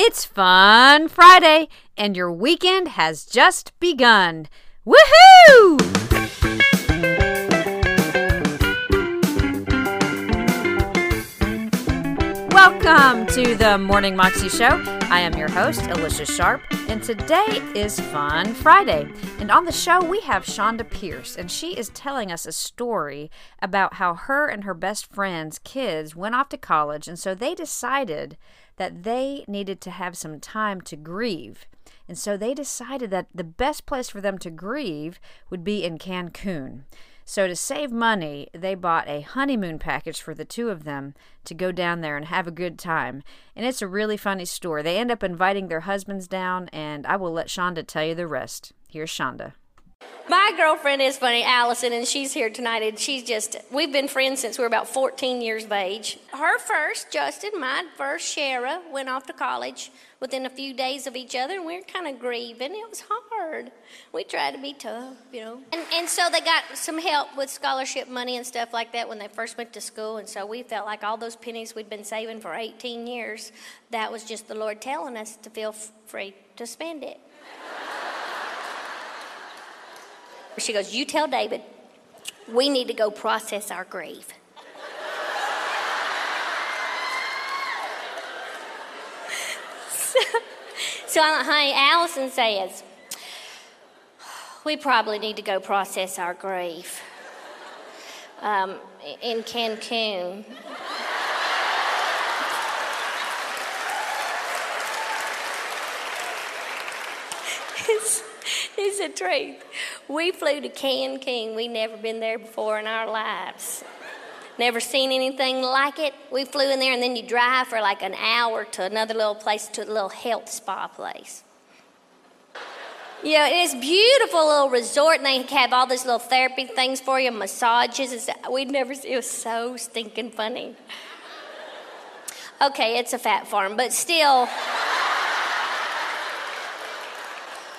It's Fun Friday, and your weekend has just begun. Woohoo! Welcome to the Morning Moxie Show. I am your host, Alicia Sharp, and today is Fun Friday. And on the show, we have Chonda Pierce, and she is telling us a story about how her and her best friend's kids went off to college, and so they decided that they needed to have some time to grieve. And so they decided that the best place for them to grieve would be in Cancun. So, to save money, they bought a honeymoon package for the two of them to go down there and have a good time. And it's a really funny story. They end up inviting their husbands down, and I will let Chonda tell you the rest. Here's Chonda. My girlfriend is funny, Allison, and she's here tonight. And she's just, we've been friends since we were about 14 years of age. Her first, Justin, my first, Chera, went off to college within a few days of each other, and we were kind of grieving. It was hard. We tried to be tough, you know. And, and so they got some help with scholarship money and stuff like that when they first went to school. And so we felt like all those pennies we'd been saving for 18 years, that was just the Lord telling us to feel free to spend it. She goes, You tell David, we need to go process our grief. so, so I'm like, honey, Allison says, we probably need to go process our grief um, in Cancun. it's, it's the truth. We flew to Cancun. We'd never been there before in our lives. Never seen anything like it. We flew in there, and then you drive for like an hour to another little place, to a little health spa place. Yeah, it's beautiful little resort, and they have all these little therapy things for you, massages. It's, we'd never. It was so stinking funny. Okay, it's a fat farm, but still.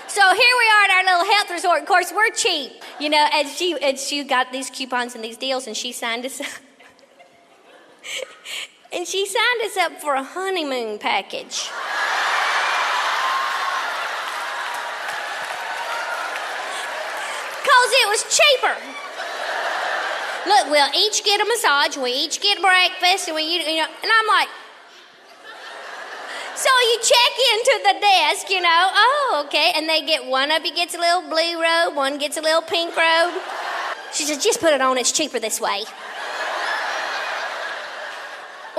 So here we are at our little health resort. Of course, we're cheap, you know. And she and she got these coupons and these deals, and she signed us. up. and she signed us up for a honeymoon package. Cause it was cheaper. Look, we'll each get a massage, we each get breakfast, and we, you know, and I'm like, so you check into the desk, you know, oh, okay, and they get one of you gets a little blue robe, one gets a little pink robe. She says, just put it on, it's cheaper this way.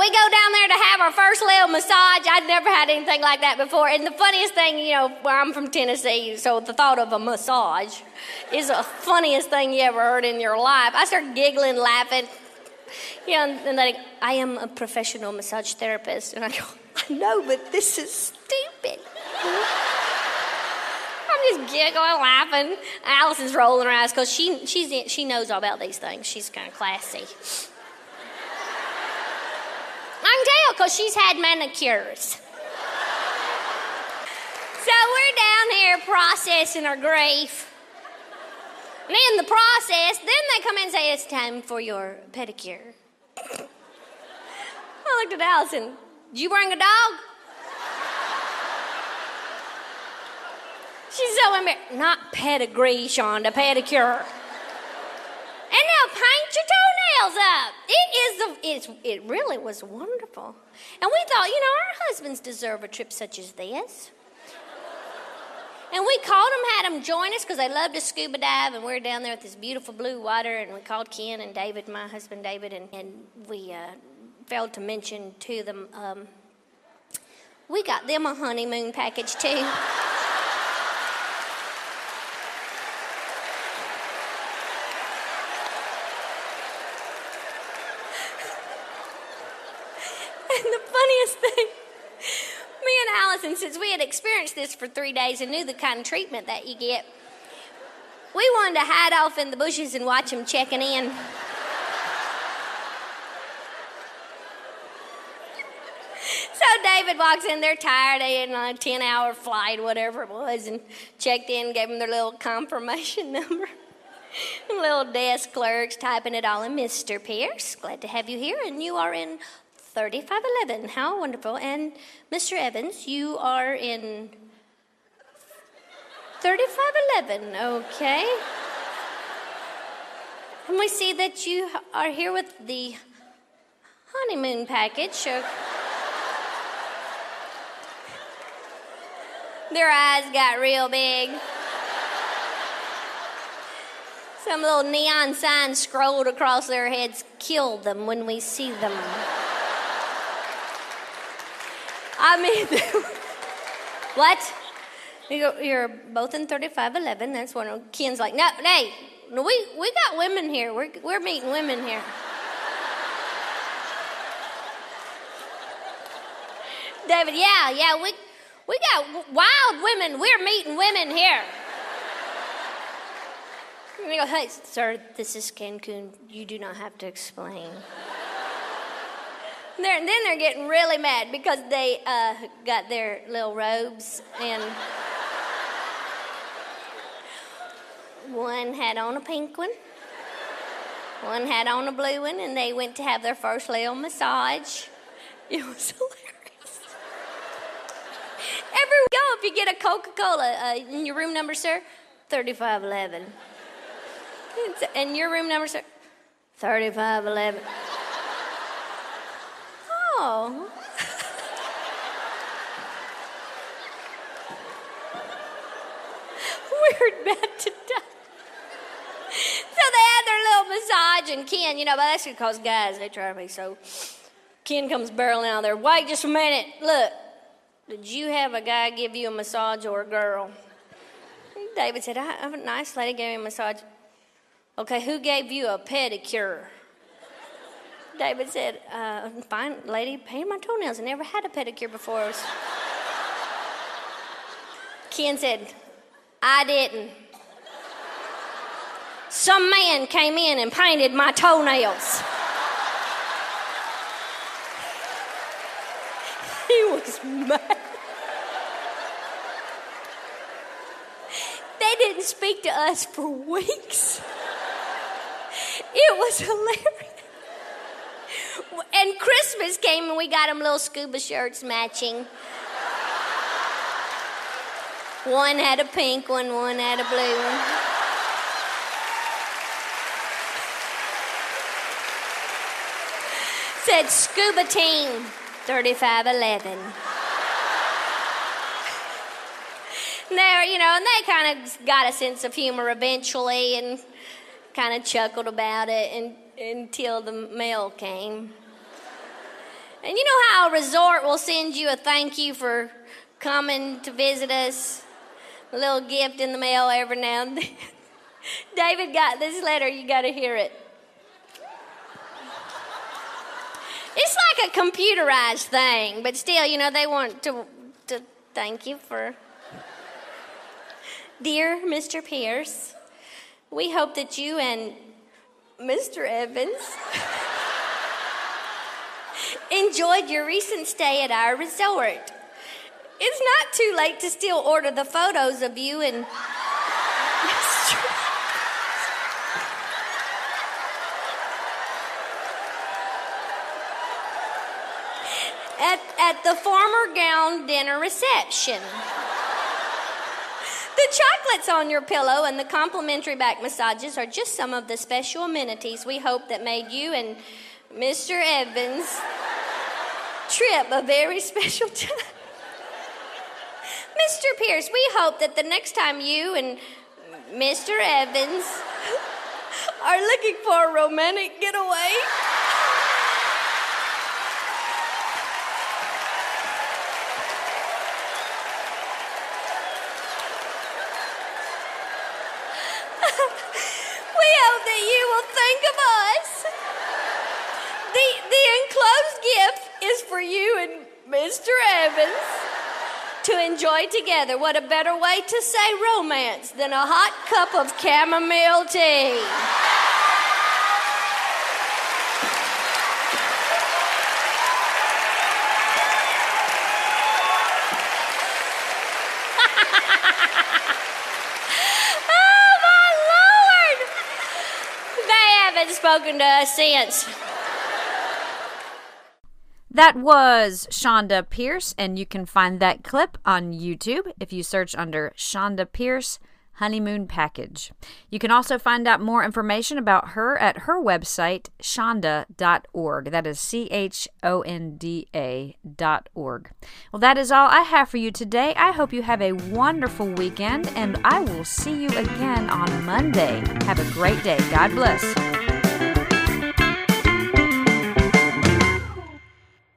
We go down there to have our first little massage. I'd never had anything like that before. And the funniest thing, you know, I'm from Tennessee, so the thought of a massage is the funniest thing you ever heard in your life. I start giggling, laughing. You know, and they, I am a professional massage therapist. And I go, I know, but this is stupid. I'm just giggling, laughing. Allison's rolling her eyes because she, she's, she knows all about these things. She's kind of classy. I can tell because she's had manicures. So we're down here processing our grief. And in the process, then they come in and say, It's time for your pedicure. I looked at Allison. Did you bring a dog? She's so embarrassed. Not pedigree, Chonda, pedicure. Toenails up. It is the it really was wonderful. And we thought, you know, our husbands deserve a trip such as this. And we called them, had them join us because they love to scuba dive, and we are down there with this beautiful blue water. And we called Ken and David, my husband David, and, and we uh, failed to mention to them um, we got them a honeymoon package too. And the funniest thing, me and Allison, since we had experienced this for three days and knew the kind of treatment that you get, we wanted to hide off in the bushes and watch them checking in. So David walks in, they're tired, they had a 10 hour flight, whatever it was, and checked in, gave them their little confirmation number. little desk clerks typing it all in. Mr. Pierce, glad to have you here, and you are in 3511. How wonderful. And Mr. Evans, you are in 3511. Okay. And we see that you are here with the honeymoon package. Their eyes got real big. Some little neon sign scrolled across their heads kill them when we see them. I mean, what? You're, both in 3511. That's one of Ken's like, no, hey, we, we got women here. We're, we're meeting women here. David, yeah, yeah, we, we got wild women. We're meeting women here. And go, hey, sir, this is Cancun. You do not have to explain. They're, then they're getting really mad because they uh, got their little robes and one had on a pink one, one had on a blue one, and they went to have their first little massage. It was hilarious. Every go, if you get a Coca Cola uh, in your room number, sir, 3511. And your room number, sir? 3511. Oh. Weird bad to death. So they had their little massage, and Ken, you know, but that's because guys, they try to be so. Ken comes barreling out there. Wait just a minute. Look, did you have a guy give you a massage or a girl? David said, I have a nice lady gave me a massage. Okay, who gave you a pedicure? David said, uh, fine, lady, painted my toenails. I never had a pedicure before. Ken said, I didn't. Some man came in and painted my toenails. he was mad. they didn't speak to us for weeks. It was hilarious. And Christmas came and we got them little scuba shirts matching. One had a pink one, one had a blue one. Said scuba team 3511. there, you know, and they kind of got a sense of humor eventually, and kind of chuckled about it and, until the mail came. And you know how a resort will send you a thank you for coming to visit us? A little gift in the mail every now and then. David got this letter, you got to hear it. It's like a computerized thing, but still, you know, they want to, to thank you for. Dear Mr. Pierce, we hope that you and Mr. Evans enjoyed your recent stay at our resort. It's not too late to still order the photos of you and at, at the former gown dinner reception. The chocolates on your pillow and the complimentary back massages are just some of the special amenities we hope that made you and Mr. Evans' trip a very special time. Mr. Pierce, we hope that the next time you and Mr. Evans are looking for a romantic getaway. for you and Evans to enjoy together. What a better way to say romance than a hot cup of chamomile tea. oh, my Lord! They haven't spoken to us since. That was Chonda Pierce, and you can find that clip on YouTube if you search under Chonda Pierce honeymoon package. You can also find out more information about her at her website, chonda.org. That is C H O N D A dot org. Well, that is all I have for you today. I hope you have a wonderful weekend, and I will see you again on Monday. Have a great day. God bless.